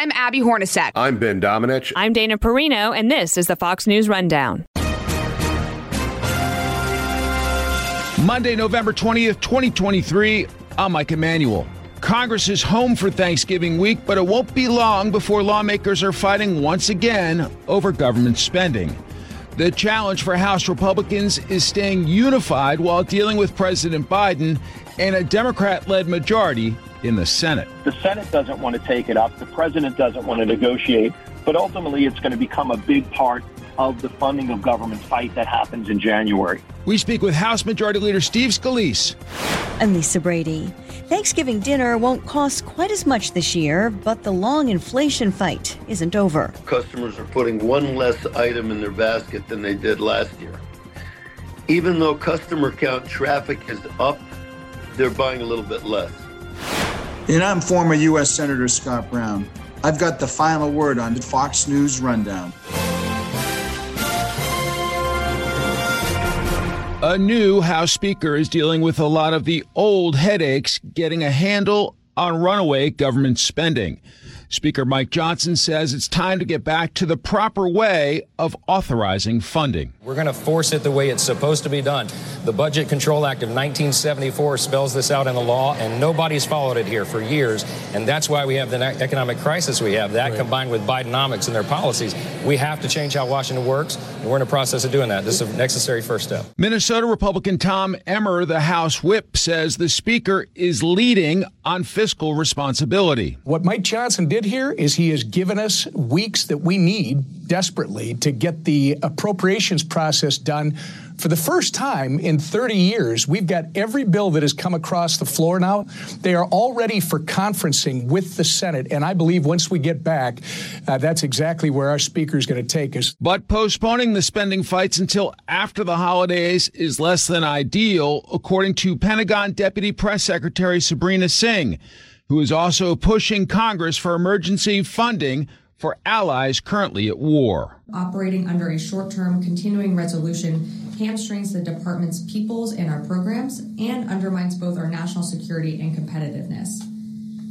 I'm Abby Hornacek. I'm Ben Domenech. I'm Dana Perino, and this is the Fox News Rundown. Monday, November 20th, 2023. I'm Mike Emanuel. Congress is home for Thanksgiving week, but it won't be long before lawmakers are fighting once again over government spending. The challenge for House Republicans is staying unified while dealing with President Biden and a Democrat led majority in the Senate. The Senate doesn't want to take it up, the president doesn't want to negotiate, but ultimately it's going to become a big part of the funding of government fight that happens in January. We speak with House Majority Leader Steve Scalise. And Lisa Brady. Thanksgiving dinner won't cost quite as much this year, but the long inflation fight isn't over. Customers are putting one less item in their basket than they did last year. Even though customer count traffic is up, they're buying a little bit less. And I'm former U.S. Senator Scott Brown. I've got the final word on the Fox News Rundown. A new House Speaker is dealing with a lot of the old headaches getting a handle on runaway government spending. Speaker Mike Johnson says it's time to get back to the proper way of authorizing funding. We're going to force it the way it's supposed to be done. The Budget Control Act of 1974 spells this out in the law, and nobody's followed it here for years. And that's why we have the economic crisis we have. That right. combined with Bidenomics and their policies, we have to change how Washington works, and we're in the process of doing that. This is a necessary first step. Minnesota Republican Tom Emmer, the House whip, says the Speaker is leading on fiscal responsibility. What Mike Johnson did here is he has given us weeks that we need desperately to get the appropriations process done. For the first time in 30 years, we've got every bill that has come across the floor now. They are all ready for conferencing with the Senate. And I believe once we get back, uh, that's exactly where our speaker is going to take us. But postponing the spending fights until after the holidays is less than ideal, according to Pentagon Deputy Press Secretary Sabrina Singh who is also pushing Congress for emergency funding for allies currently at war. Operating under a short term continuing resolution hamstrings the department's peoples and our programs and undermines both our national security and competitiveness.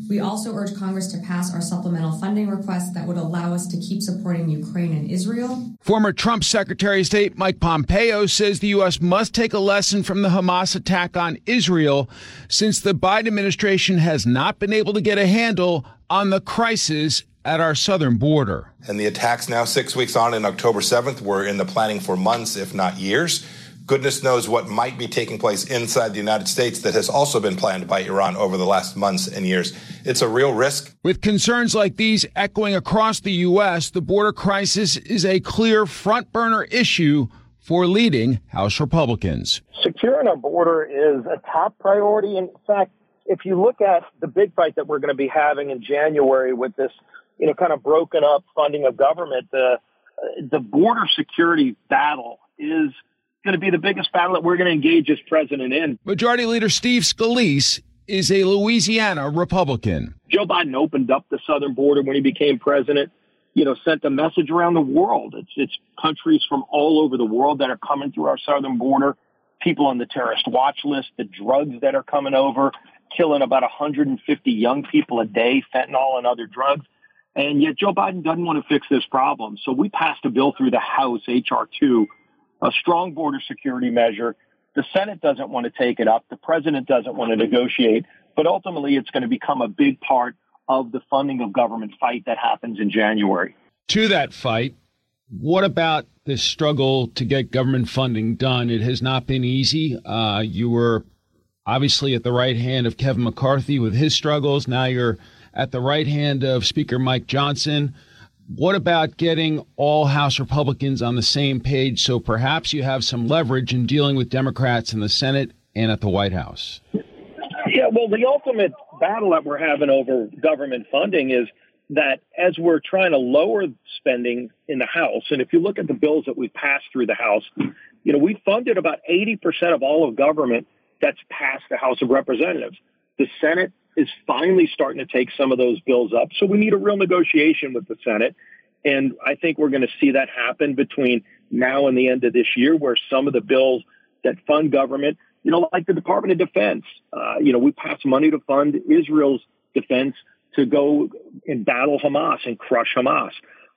We also urge Congress to pass our supplemental funding request that would allow us to keep supporting Ukraine and Israel. Former Trump Secretary of State Mike Pompeo says the U.S. must take a lesson from the Hamas attack on Israel since the Biden administration has not been able to get a handle on the crisis at our southern border. And the attacks now six weeks on in October 7th were in the planning for months, if not years. Goodness knows what might be taking place inside the United States that has also been planned by Iran over the last months and years. It's a real risk. With concerns like these echoing across the U.S., the border crisis is a clear front burner issue for leading House Republicans. Securing our border is a top priority. In fact, if you look at the big fight that we're going to be having in January with this, you know, kind of broken up funding of government, the the border security battle is going to be the biggest battle that we're going to engage as president in. Majority Leader Steve Scalise is a Louisiana Republican. Joe Biden opened up the southern border when he became president. You know, sent a message around the world. It's it's countries from all over the world that are coming through our southern border. People on the terrorist watch list, the drugs that are coming over, killing about 150 young people a day, fentanyl and other drugs. And yet Joe Biden doesn't want to fix this problem. So we passed a bill through the House, H.R. 2, a strong border security measure. The Senate doesn't want to take it up. The president doesn't want to negotiate. But ultimately, it's going to become a big part of the funding of government fight that happens in January. To that fight, what about this struggle to get government funding done? It has not been easy. Uh, you were obviously at the right hand of Kevin McCarthy with his struggles. Now you're at the right hand of Speaker Mike Johnson. What about getting all House Republicans on the same page so perhaps you have some leverage in dealing with Democrats in the Senate and at the White House? Yeah, well, the ultimate battle that we're having over government funding is that as we're trying to lower spending in the House, and if you look at the bills that we've passed through the House, you know, we funded about 80% of all of government that's passed the House of Representatives. The Senate is finally starting to take some of those bills up. So we need a real negotiation with the Senate. And I think we're going to see that happen between now and the end of this year, where some of the bills that fund government, you know, like the Department of Defense, uh, you know, we pass money to fund Israel's defense to go and battle Hamas and crush Hamas.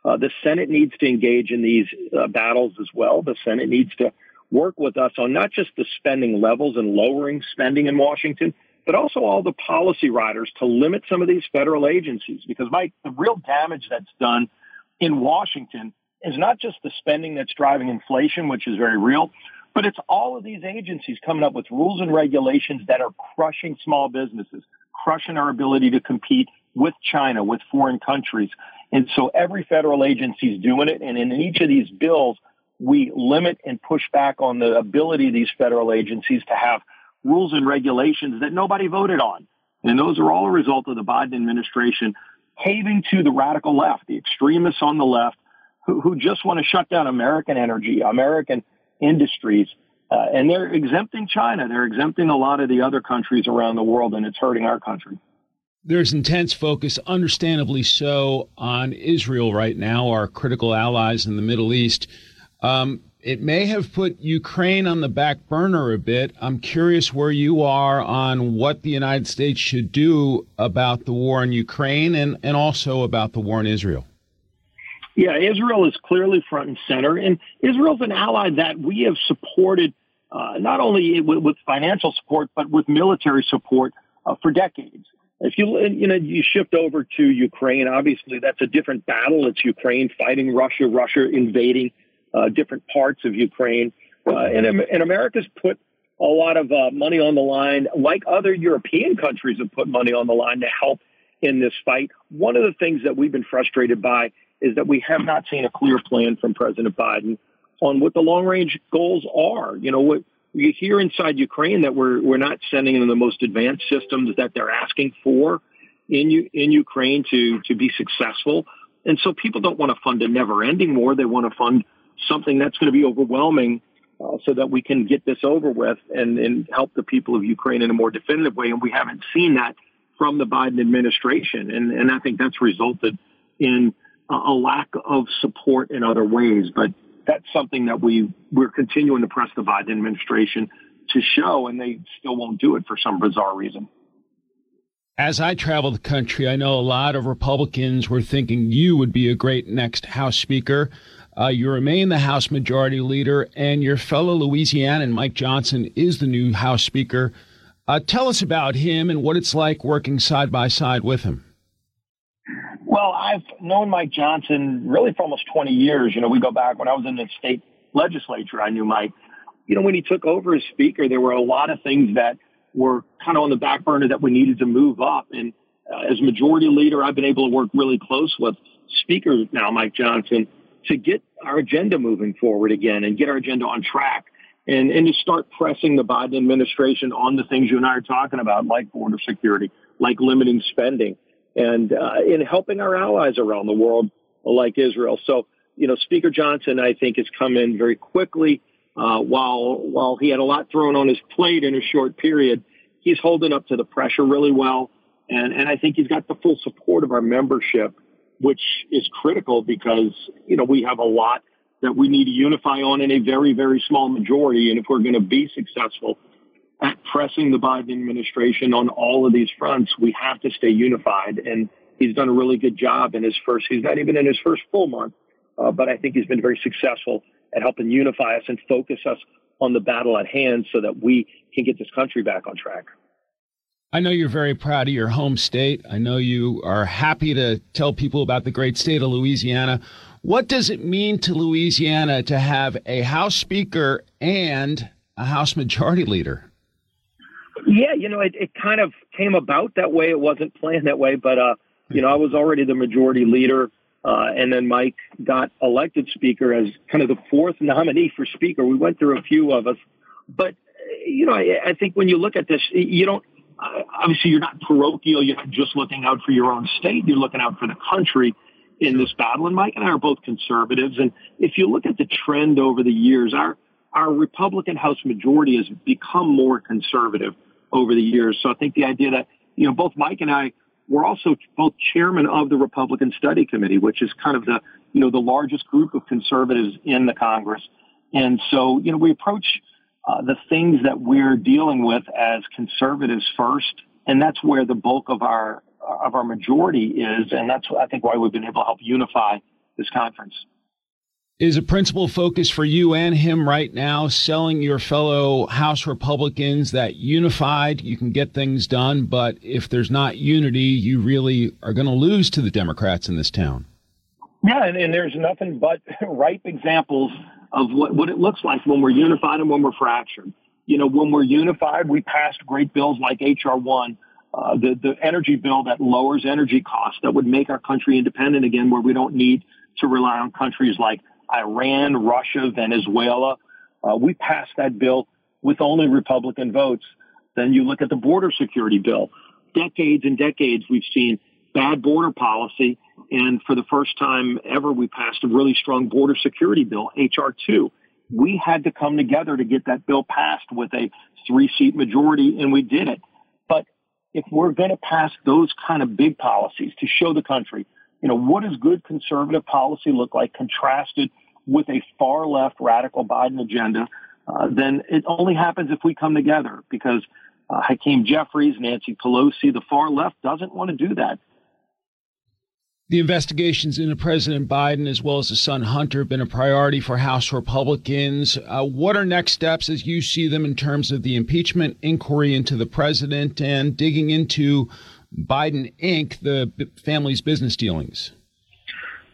Uh, the Senate needs to engage in these uh, battles as well. The Senate needs to work with us on not just the spending levels and lowering spending in Washington, but also all the policy riders to limit some of these federal agencies. Because, Mike, the real damage that's done in Washington is not just the spending that's driving inflation, which is very real, but it's all of these agencies coming up with rules and regulations that are crushing small businesses, crushing our ability to compete with China, with foreign countries. And so every federal agency is doing it. And in each of these bills, we limit and push back on the ability of these federal agencies to have rules and regulations that nobody voted on. And those are all a result of the Biden administration caving to the radical left, the extremists on the left, who, who just want to shut down American energy, American industries. Uh, and they're exempting China. They're exempting a lot of the other countries around the world, and it's hurting our country. There's intense focus, understandably so, on Israel right now, our critical allies in the Middle East. Um, it may have put Ukraine on the back burner a bit. I'm curious where you are on what the United States should do about the war in Ukraine and, and also about the war in Israel. Yeah, Israel is clearly front and center, and Israel's an ally that we have supported uh, not only with, with, financial support but with military support uh, for decades. If you you know you shift over to Ukraine, obviously that's a different battle. It's Ukraine fighting Russia, Russia invading uh, different parts of Ukraine, uh, and and America's put a lot of uh, money on the line, like other European countries have put money on the line to help in this fight. One of the things that we've been frustrated by is that we have not seen a clear plan from President Biden on what the long range goals are. You know, what you hear inside Ukraine that we're we're not sending them the most advanced systems that they're asking for in in Ukraine to to be successful. And so people don't want to fund a never ending war. They want to fund something that's going to be overwhelming uh, so that we can get this over with and, and help the people of Ukraine in a more definitive way. And we haven't seen that from the Biden administration. And, and I think that's resulted in a lack of support in other ways. But that's something that we we're continuing to press the Biden administration to show, and they still won't do it for some bizarre reason. As I travel the country, I know a lot of Republicans were thinking you would be a great next House Speaker. Uh, you remain the House Majority Leader, and your fellow Louisianan, Mike Johnson, is the new House Speaker. Uh, tell us about him and what it's like working side by side with him. Well, I've known Mike Johnson really for almost 20 years. You know, we go back when I was in the state legislature, I knew Mike. You know, when he took over as speaker, there were a lot of things that were kind of on the back burner that we needed to move up. And uh, as majority leader, I've been able to work really close with Speaker now, Mike Johnson, to get our agenda moving forward again and get our agenda on track and, and to start pressing the Biden administration on the things you and I are talking about, like border security, like limiting spending and uh, in helping our allies around the world like Israel. So, you know, Speaker Johnson, I think, has come in very quickly. Uh, while while he had a lot thrown on his plate in a short period, he's holding up to the pressure really well, and and I think he's got the full support of our membership, which is critical because you know we have a lot that we need to unify on in a very very small majority, and if we're going to be successful at pressing the Biden administration on all of these fronts, we have to stay unified. And he's done a really good job in his first, he's not even in his first full month, uh, but I think he's been very successful at helping unify us and focus us on the battle at hand so that we can get this country back on track. I know you're very proud of your home state. I know you are happy to tell people about the great state of Louisiana. What does it mean to Louisiana to have a House Speaker and a House Majority Leader? Yeah, you know, it, it kind of came about that way. It wasn't planned that way, but uh, you know, I was already the majority leader, uh, and then Mike got elected speaker as kind of the fourth nominee for speaker. We went through a few of us, but you know, I, I think when you look at this, you don't obviously you're not parochial. You're not just looking out for your own state. You're looking out for the country in this battle. And Mike and I are both conservatives, and if you look at the trend over the years, our our Republican House majority has become more conservative over the years. So I think the idea that, you know, both Mike and I were also both chairman of the Republican Study Committee, which is kind of the, you know, the largest group of conservatives in the Congress. And so, you know, we approach uh, the things that we're dealing with as conservatives first. And that's where the bulk of our of our majority is, and that's I think why we've been able to help unify this conference. Is a principal focus for you and him right now selling your fellow House Republicans that unified you can get things done, but if there's not unity, you really are going to lose to the Democrats in this town? Yeah, and, and there's nothing but ripe examples of what, what it looks like when we're unified and when we're fractured. You know, when we're unified, we passed great bills like H.R. 1, uh, the, the energy bill that lowers energy costs, that would make our country independent again, where we don't need to rely on countries like Iran, Russia, Venezuela. Uh, we passed that bill with only Republican votes. Then you look at the border security bill. Decades and decades, we've seen bad border policy. And for the first time ever, we passed a really strong border security bill, H.R. 2. We had to come together to get that bill passed with a three seat majority, and we did it. But if we're going to pass those kind of big policies to show the country, you know, what does good conservative policy look like contrasted with a far left radical Biden agenda, uh, then it only happens if we come together because uh, Hakeem Jeffries, Nancy Pelosi, the far left doesn't want to do that. The investigations into President Biden as well as his son Hunter have been a priority for House Republicans. Uh, what are next steps as you see them in terms of the impeachment inquiry into the president and digging into Biden Inc., the family's business dealings?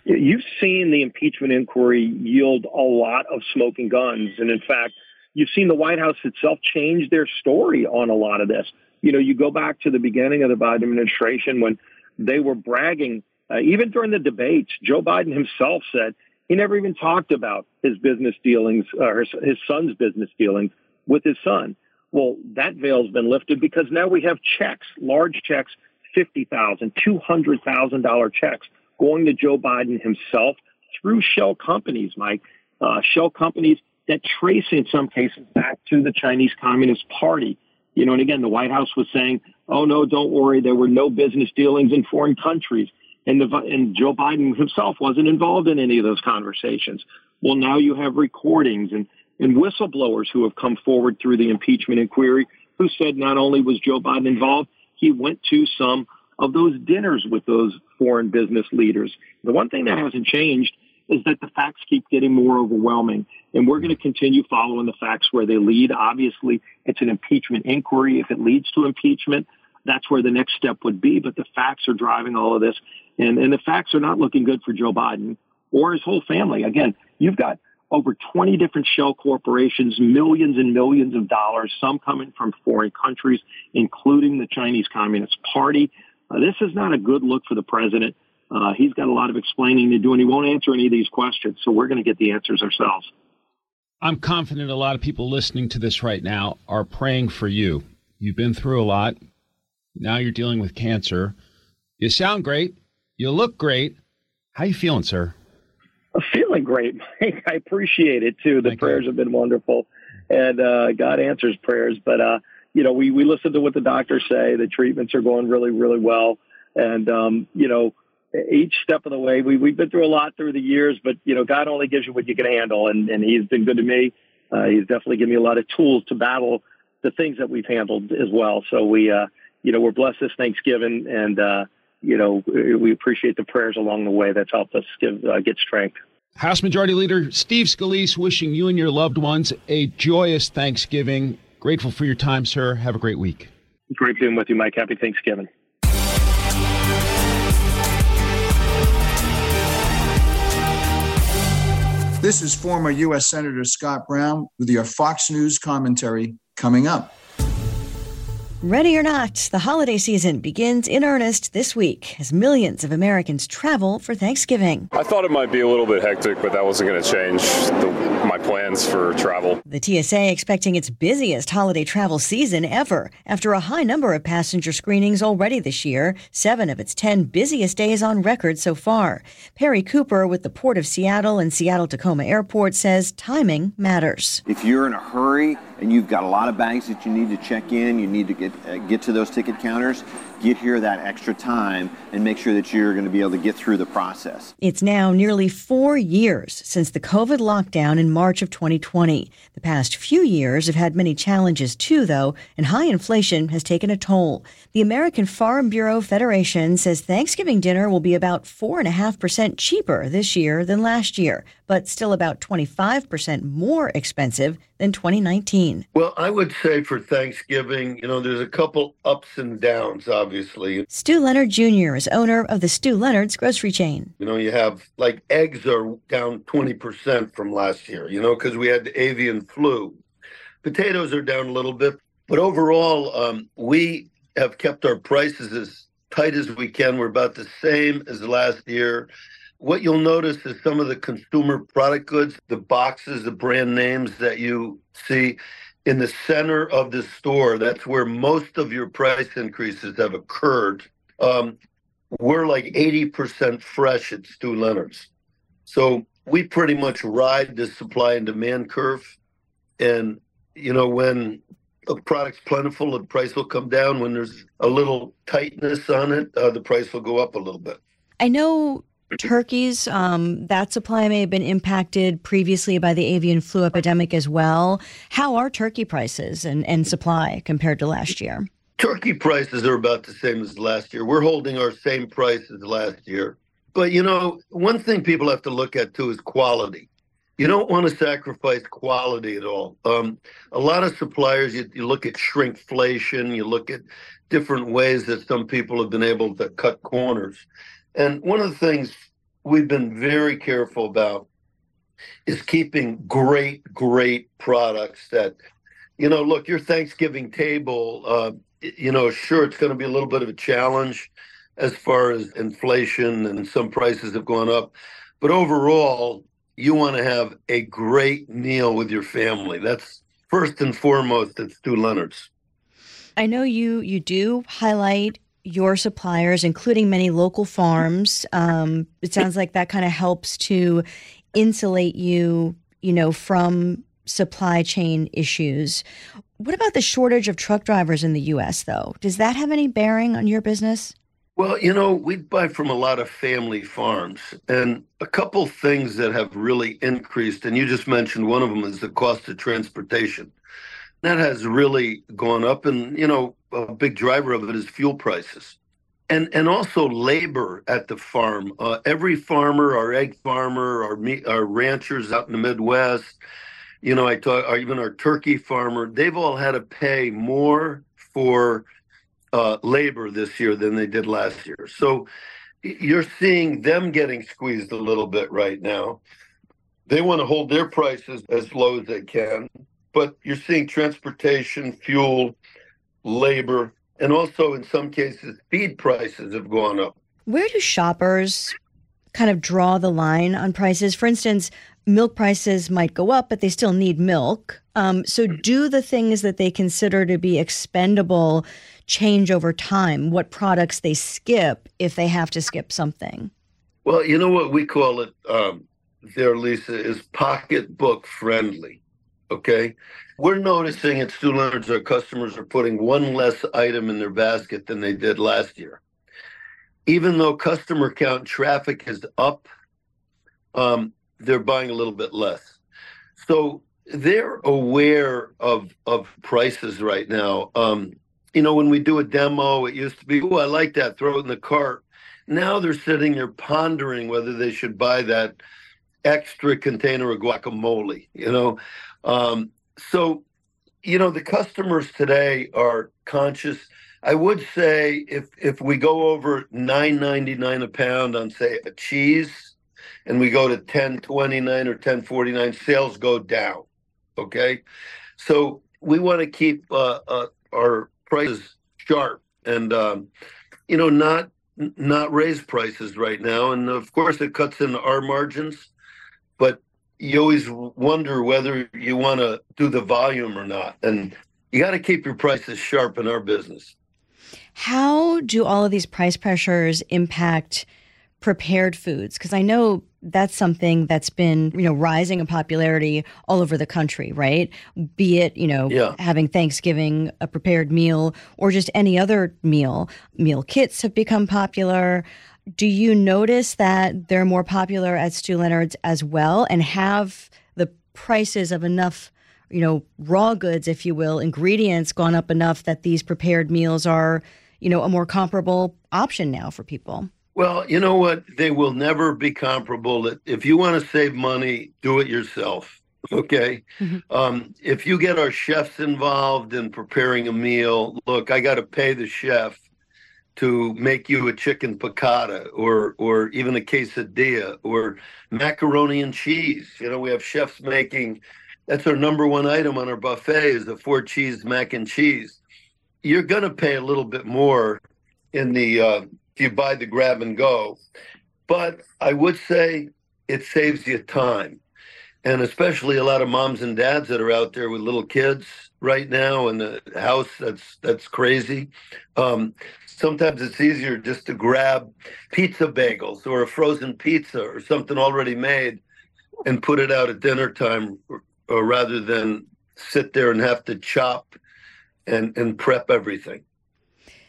You've seen the impeachment inquiry yield a lot of smoking guns. And in fact, you've seen the White House itself change their story on a lot of this. You know, you go back to the beginning of the Biden administration when they were bragging, uh, even during the debates, Joe Biden himself said he never even talked about his business dealings, or his, his son's business dealings with his son. Well, that veil's been lifted because now we have checks, large checks, $50,000, $200,000 checks going to Joe Biden himself through shell companies, Mike, uh, shell companies that trace in some cases back to the Chinese Communist Party. You know, and again, the White House was saying, "Oh no, don't worry, there were no business dealings in foreign countries," and the and Joe Biden himself wasn't involved in any of those conversations. Well, now you have recordings and and whistleblowers who have come forward through the impeachment inquiry who said not only was Joe Biden involved, he went to some of those dinners with those foreign business leaders. The one thing that hasn't changed is that the facts keep getting more overwhelming. And we're going to continue following the facts where they lead. Obviously, it's an impeachment inquiry. If it leads to impeachment, that's where the next step would be. But the facts are driving all of this. And, and the facts are not looking good for Joe Biden or his whole family. Again, you've got over 20 different shell corporations, millions and millions of dollars, some coming from foreign countries, including the Chinese Communist Party. Uh, this is not a good look for the president. Uh, he's got a lot of explaining to do, and he won't answer any of these questions. So we're going to get the answers ourselves. I'm confident a lot of people listening to this right now are praying for you. You've been through a lot. Now you're dealing with cancer. You sound great. You look great. How you feeling, sir? I'm feeling great, Mike. I appreciate it too. The Thank prayers you. have been wonderful, and uh, God answers prayers. But uh, you know, we we listen to what the doctors say. The treatments are going really, really well, and um, you know, each step of the way, we we've been through a lot through the years. But you know, God only gives you what you can handle, and and He's been good to me. Uh, he's definitely given me a lot of tools to battle the things that we've handled as well. So we, uh, you know, we're blessed this Thanksgiving, and uh, you know, we appreciate the prayers along the way that's helped us give uh, get strength. House Majority Leader Steve Scalise wishing you and your loved ones a joyous Thanksgiving. Grateful for your time, sir. Have a great week. Great being with you, Mike. Happy Thanksgiving. This is former U.S. Senator Scott Brown with your Fox News commentary coming up. Ready or not, the holiday season begins in earnest this week as millions of Americans travel for Thanksgiving. I thought it might be a little bit hectic, but that wasn't going to change the, my plans for travel. The TSA expecting its busiest holiday travel season ever after a high number of passenger screenings already this year, seven of its 10 busiest days on record so far. Perry Cooper with the Port of Seattle and Seattle Tacoma Airport says timing matters. If you're in a hurry and you've got a lot of bags that you need to check in, you need to get uh, get to those ticket counters, get here that extra time and make sure that you're going to be able to get through the process. It's now nearly four years since the COVID lockdown in March of 2020. The past few years have had many challenges too, though, and high inflation has taken a toll. The American Farm Bureau Federation says Thanksgiving dinner will be about 4.5% cheaper this year than last year, but still about 25% more expensive than 2019. Well, I would say for Thanksgiving, you know, there's a couple ups and downs, obviously. Stew Leonard Jr. is owner of the Stew Leonard's grocery chain. You know, you have like eggs are down 20% from last year, you know, because we had the avian flu. Potatoes are down a little bit, but overall, um, we have kept our prices as tight as we can. We're about the same as last year. What you'll notice is some of the consumer product goods, the boxes, the brand names that you see in the center of the store, that's where most of your price increases have occurred. Um, we're like 80% fresh at Stew Leonard's. So we pretty much ride the supply and demand curve. And, you know, when a product's plentiful, the price will come down. When there's a little tightness on it, uh, the price will go up a little bit. I know turkeys, um, that supply may have been impacted previously by the avian flu epidemic as well. How are turkey prices and, and supply compared to last year? Turkey prices are about the same as last year. We're holding our same price as last year. But, you know, one thing people have to look at too is quality. You don't want to sacrifice quality at all. Um, a lot of suppliers, you, you look at shrinkflation, you look at different ways that some people have been able to cut corners. And one of the things we've been very careful about is keeping great, great products that, you know, look, your Thanksgiving table, uh, you know, sure, it's going to be a little bit of a challenge as far as inflation and some prices have gone up. But overall, you want to have a great meal with your family. That's first and foremost at Stew Leonard's. I know you you do highlight your suppliers, including many local farms. Um, it sounds like that kind of helps to insulate you, you know, from supply chain issues. What about the shortage of truck drivers in the U.S., though? Does that have any bearing on your business? Well, you know, we buy from a lot of family farms, and a couple things that have really increased, and you just mentioned one of them is the cost of transportation. That has really gone up, and you know, a big driver of it is fuel prices, and and also labor at the farm. Uh, every farmer, our egg farmer, our meat, our ranchers out in the Midwest, you know, I talk, or even our turkey farmer, they've all had to pay more for uh, labor this year than they did last year. So you're seeing them getting squeezed a little bit right now. They want to hold their prices as low as they can, but you're seeing transportation, fuel, labor, and also in some cases, feed prices have gone up. Where do shoppers kind of draw the line on prices? For instance, milk prices might go up, but they still need milk. Um, so, do the things that they consider to be expendable change over time? What products they skip if they have to skip something? Well, you know what we call it um, there, Lisa, is pocketbook friendly. Okay. We're noticing at Stew Leonard's our customers are putting one less item in their basket than they did last year. Even though customer count traffic is up, um, they're buying a little bit less. So they're aware of of prices right now. Um, you know, when we do a demo, it used to be, oh, I like that, throw it in the cart. Now they're sitting there pondering whether they should buy that extra container of guacamole, you know. Um, so, you know, the customers today are conscious. I would say if if we go over nine ninety nine a pound on say a cheese, and we go to ten twenty nine or ten forty nine, sales go down. Okay, so we want to keep uh, uh, our prices sharp and um, you know not not raise prices right now. And of course, it cuts into our margins, but you always wonder whether you want to do the volume or not. And you got to keep your prices sharp in our business. How do all of these price pressures impact prepared foods? Because I know that's something that's been, you know, rising in popularity all over the country, right? Be it, you know, Yeah. having Thanksgiving, a prepared meal, or just any other meal. Meal kits have become popular. Do you notice that they're more popular at Stew Leonard's as well? And have the prices of enough, you know, raw goods, if you will, ingredients gone up enough that these prepared meals are, you know, a more comparable option now for people? Well, you know what? They will never be comparable. If you want to save money, do it yourself. Okay. Um, if you get our chefs involved in preparing a meal, look, I got to pay the chef to make you a chicken piccata or or even a quesadilla or macaroni and cheese. You know, we have chefs making that's our number one item on our buffet is the four cheese mac and cheese. You're to pay a little bit more in the uh, if you buy the grab and go, but I would say it saves you time, and especially a lot of moms and dads that are out there with little kids right now in the house. That's that's crazy. Um, sometimes it's easier just to grab pizza bagels or a frozen pizza or something already made and put it out at dinner time or, or rather than sit there and have to chop and and prep everything.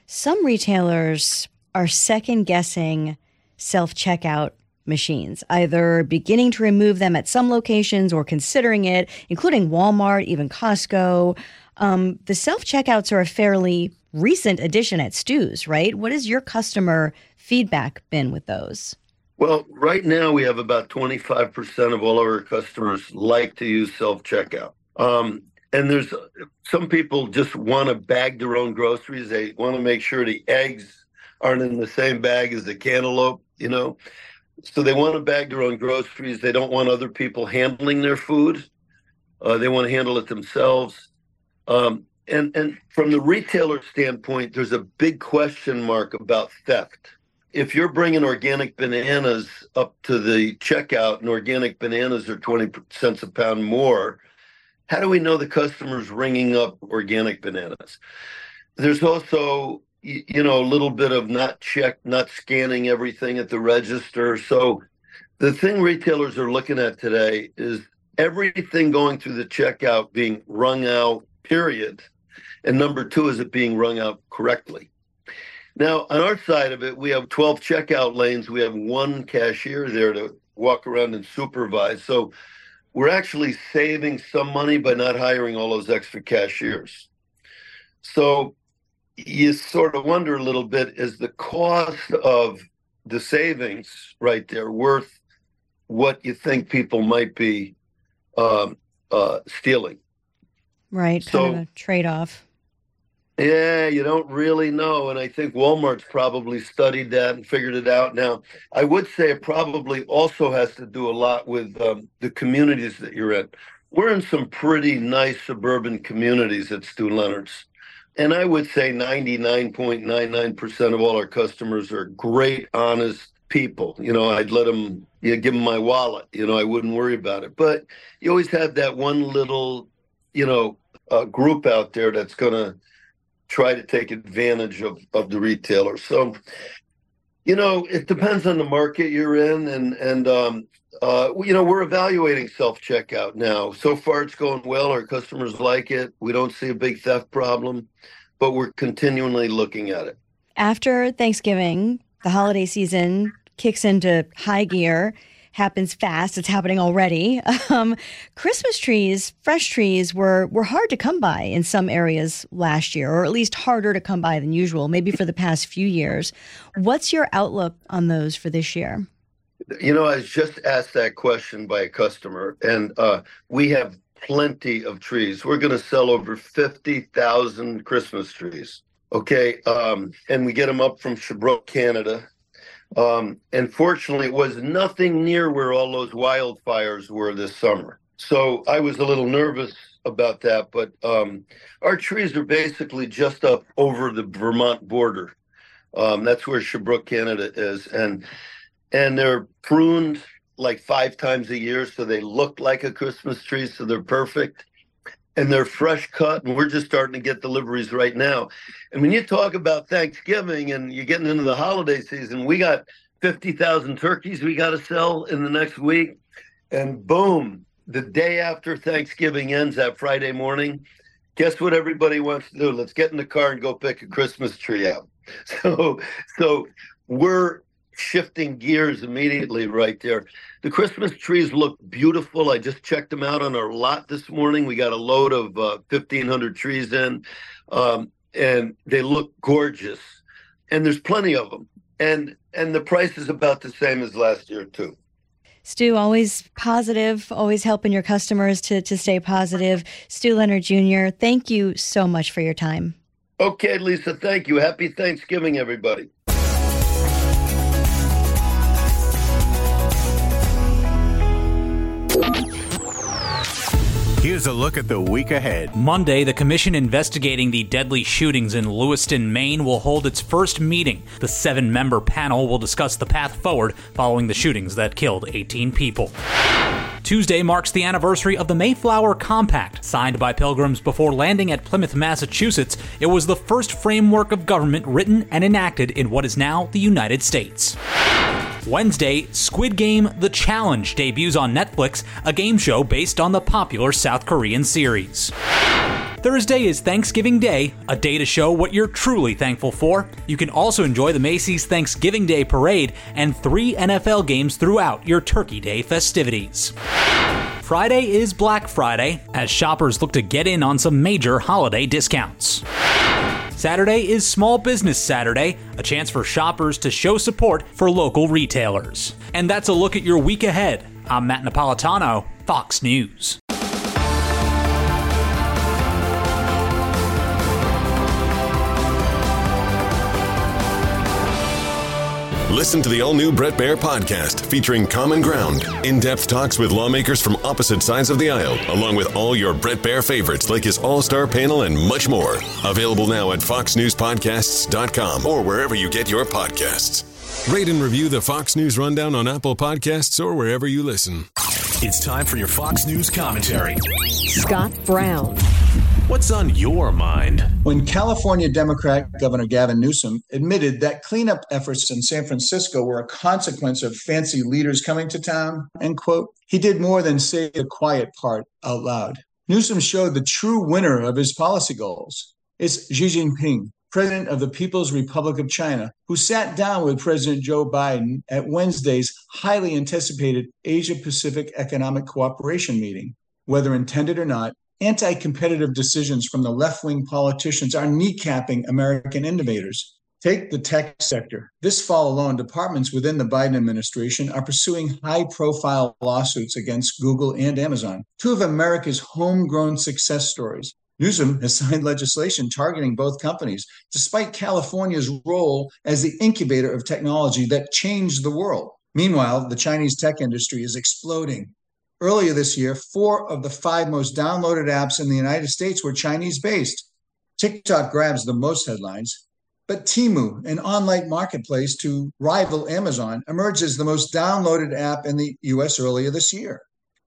Some retailers are second guessing self checkout machines, either beginning to remove them at some locations or considering it, including Walmart, even Costco. Um, the self checkouts are a fairly recent addition at Stew's, right? What has your customer feedback been with those? Well, right now we have about 25% of all our customers like to use self checkout. Um, and there's some people just want to bag their own groceries. They want to make sure the eggs aren't in the same bag as the cantaloupe, you know. So they want to bag their own groceries. They don't want other people handling their food. Uh, they want to handle it themselves. Um, and and from the retailer standpoint, there's a big question mark about theft. If you're bringing organic bananas up to the checkout and organic bananas are 20 cents a pound more, how do we know the customer's ringing up organic bananas? There's also, you know, a little bit of not check, not scanning everything at the register. So the thing retailers are looking at today is everything going through the checkout being rung out, period. And number two, is it being rung out correctly? Now, on our side of it, we have 12 checkout lanes. We have one cashier there to walk around and supervise. So we're actually saving some money by not hiring all those extra cashiers. So you sort of wonder a little bit is the cost of the savings right there worth what you think people might be um, uh, stealing? Right, So- kind of a trade off. Yeah, you don't really know. And I think Walmart's probably studied that and figured it out. Now, I would say it probably also has to do a lot with um, the communities that you're in. We're in some pretty nice suburban communities at Stew Leonard's. And I would say 99.99% of all our customers are great, honest people. You know, I'd let them, you know, give them my wallet. You know, I wouldn't worry about it. But you always have that one little, you know, uh, group out there that's going to try to take advantage of, of the retailer. So, you know, it depends on the market you're in, and and um, uh, you know, we're evaluating self checkout now. So far, it's going well. Our customers like it. We don't see a big theft problem, but we're continually looking at it. After Thanksgiving, the holiday season kicks into high gear, happens fast. It's happening already. Um, Christmas trees, fresh trees, were were hard to come by in some areas last year, or at least harder to come by than usual. Maybe for the past few years. What's your outlook on those for this year? You know, I was just asked that question by a customer, and uh, we have plenty of trees. We're going to sell over 50,000 Christmas trees. Okay. Um, and we get them up from Sherbrooke, Canada. Um, and fortunately, it was nothing near where all those wildfires were this summer. So I was a little nervous about that. But um, our trees are basically just up over the Vermont border. Um, that's where Sherbrooke, Canada is. And and they're pruned like five times a year, so they look like a Christmas tree, so they're perfect. And they're fresh cut, and we're just starting to get deliveries right now. And when you talk about Thanksgiving and you're getting into the holiday season, we got 50,000 turkeys we got to sell in the next week. And boom, the day after Thanksgiving ends that Friday morning, guess what everybody wants to do? Let's get in the car and go pick a Christmas tree out. So, so we're shifting gears immediately right there. The Christmas trees look beautiful. I just checked them out on our lot this morning. We got a load of uh, 1,500 trees in, um, and they look gorgeous. And there's plenty of them. And and the price is about the same as last year too. Stew, always positive, always helping your customers to, to stay positive. Stew Leonard Jr., thank you so much for your time. Okay, Lisa, thank you. Happy Thanksgiving, everybody. Here's a look at the week ahead. Monday, the commission investigating the deadly shootings in Lewiston, Maine will hold its first meeting. The seven member panel will discuss the path forward following the shootings that killed 18 people. Tuesday marks the anniversary of the Mayflower Compact. Signed by pilgrims before landing at Plymouth, Massachusetts, it was the first framework of government written and enacted in what is now the United States. Wednesday, Squid Game The Challenge debuts on Netflix, a game show based on the popular South Korean series. Thursday is Thanksgiving Day, a day to show what you're truly thankful for. You can also enjoy the Macy's Thanksgiving Day Parade and three NFL games throughout your Turkey Day festivities. Friday is Black Friday, as shoppers look to get in on some major holiday discounts. Saturday is Small Business Saturday, a chance for shoppers to show support for local retailers. And that's a look at your week ahead. I'm Matt Napolitano, Fox News. Listen to the all new Brett Baier podcast featuring Common Ground, in depth talks with lawmakers from opposite sides of the aisle, along with all your Brett Baier favorites like his all star panel and much more. Available now at FoxNewsPodcasts.com or wherever you get your podcasts. Rate and review the Fox News Rundown on Apple Podcasts or wherever you listen. It's time for your Fox News commentary. Scott Brown. What's on your mind? When California Democrat Governor Gavin Newsom admitted that cleanup efforts in San Francisco were a consequence of fancy leaders coming to town, end quote, he did more than say the quiet part out loud. Newsom showed the true winner of his policy goals. It's Xi Jinping, president of the People's Republic of China, who sat down with President Joe Biden at Wednesday's highly anticipated Asia Pacific Economic Cooperation meeting. Whether intended or not, anti competitive decisions from the left wing politicians are kneecapping American innovators. Take the tech sector. This fall alone, departments within the Biden administration are pursuing high profile lawsuits against Google and Amazon, two of America's homegrown success stories. Newsom has signed legislation targeting both companies, despite California's role as the incubator of technology that changed the world. Meanwhile, the Chinese tech industry is exploding. Earlier this year, four of the five most downloaded apps in the United States were Chinese based. TikTok grabs the most headlines, but Temu, an online marketplace to rival Amazon, emerged as the most downloaded app in the US earlier this year.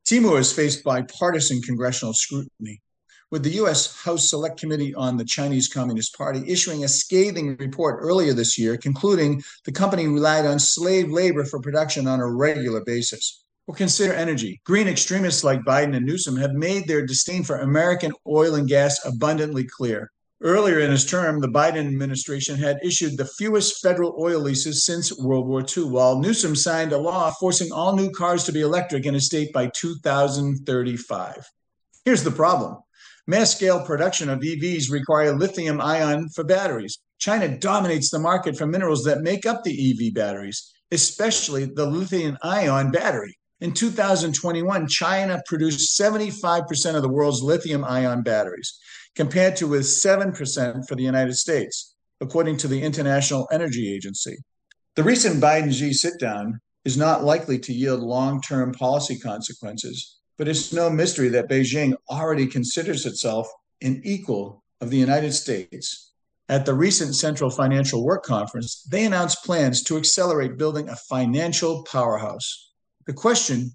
Temu is faced bipartisan congressional scrutiny, with the U.S. House Select Committee on the Chinese Communist Party issuing a scathing report earlier this year, concluding the company relied on slave labor for production on a regular basis. Or consider energy. Green extremists like Biden and Newsom have made their disdain for American oil and gas abundantly clear. Earlier in his term, the Biden administration had issued the fewest federal oil leases since World War II, while Newsom signed a law forcing all new cars to be electric in his state by 2035. Here's the problem mass scale production of EVs require lithium ion for batteries. China dominates the market for minerals that make up the EV batteries, especially the lithium ion battery. In 2021, China produced 75% of the world's lithium ion batteries, compared to with 7% for the United States, according to the International Energy Agency. The recent Biden Xi sit down is not likely to yield long term policy consequences, but it's no mystery that Beijing already considers itself an equal of the United States. At the recent Central Financial Work Conference, they announced plans to accelerate building a financial powerhouse. The question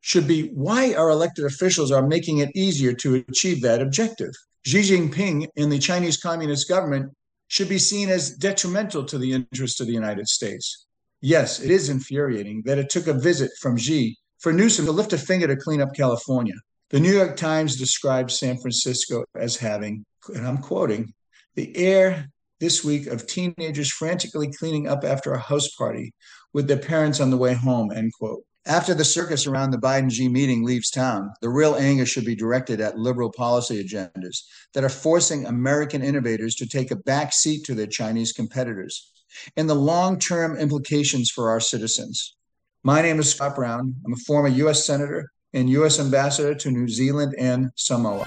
should be why our elected officials are making it easier to achieve that objective. Xi Jinping and the Chinese Communist government should be seen as detrimental to the interests of the United States. Yes, it is infuriating that it took a visit from Xi for Newsom to lift a finger to clean up California. The New York Times described San Francisco as having, and I'm quoting, the air this week of teenagers frantically cleaning up after a house party with their parents on the way home, end quote. After the circus around the Biden Xi meeting leaves town, the real anger should be directed at liberal policy agendas that are forcing American innovators to take a back seat to their Chinese competitors and the long term implications for our citizens. My name is Scott Brown. I'm a former U.S. Senator and U.S. Ambassador to New Zealand and Samoa.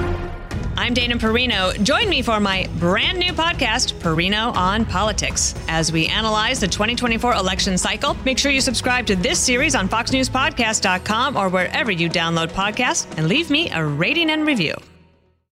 I'm Dana Perino. Join me for my brand new podcast, Perino on Politics. As we analyze the 2024 election cycle, make sure you subscribe to this series on FoxNewsPodcast.com or wherever you download podcasts and leave me a rating and review.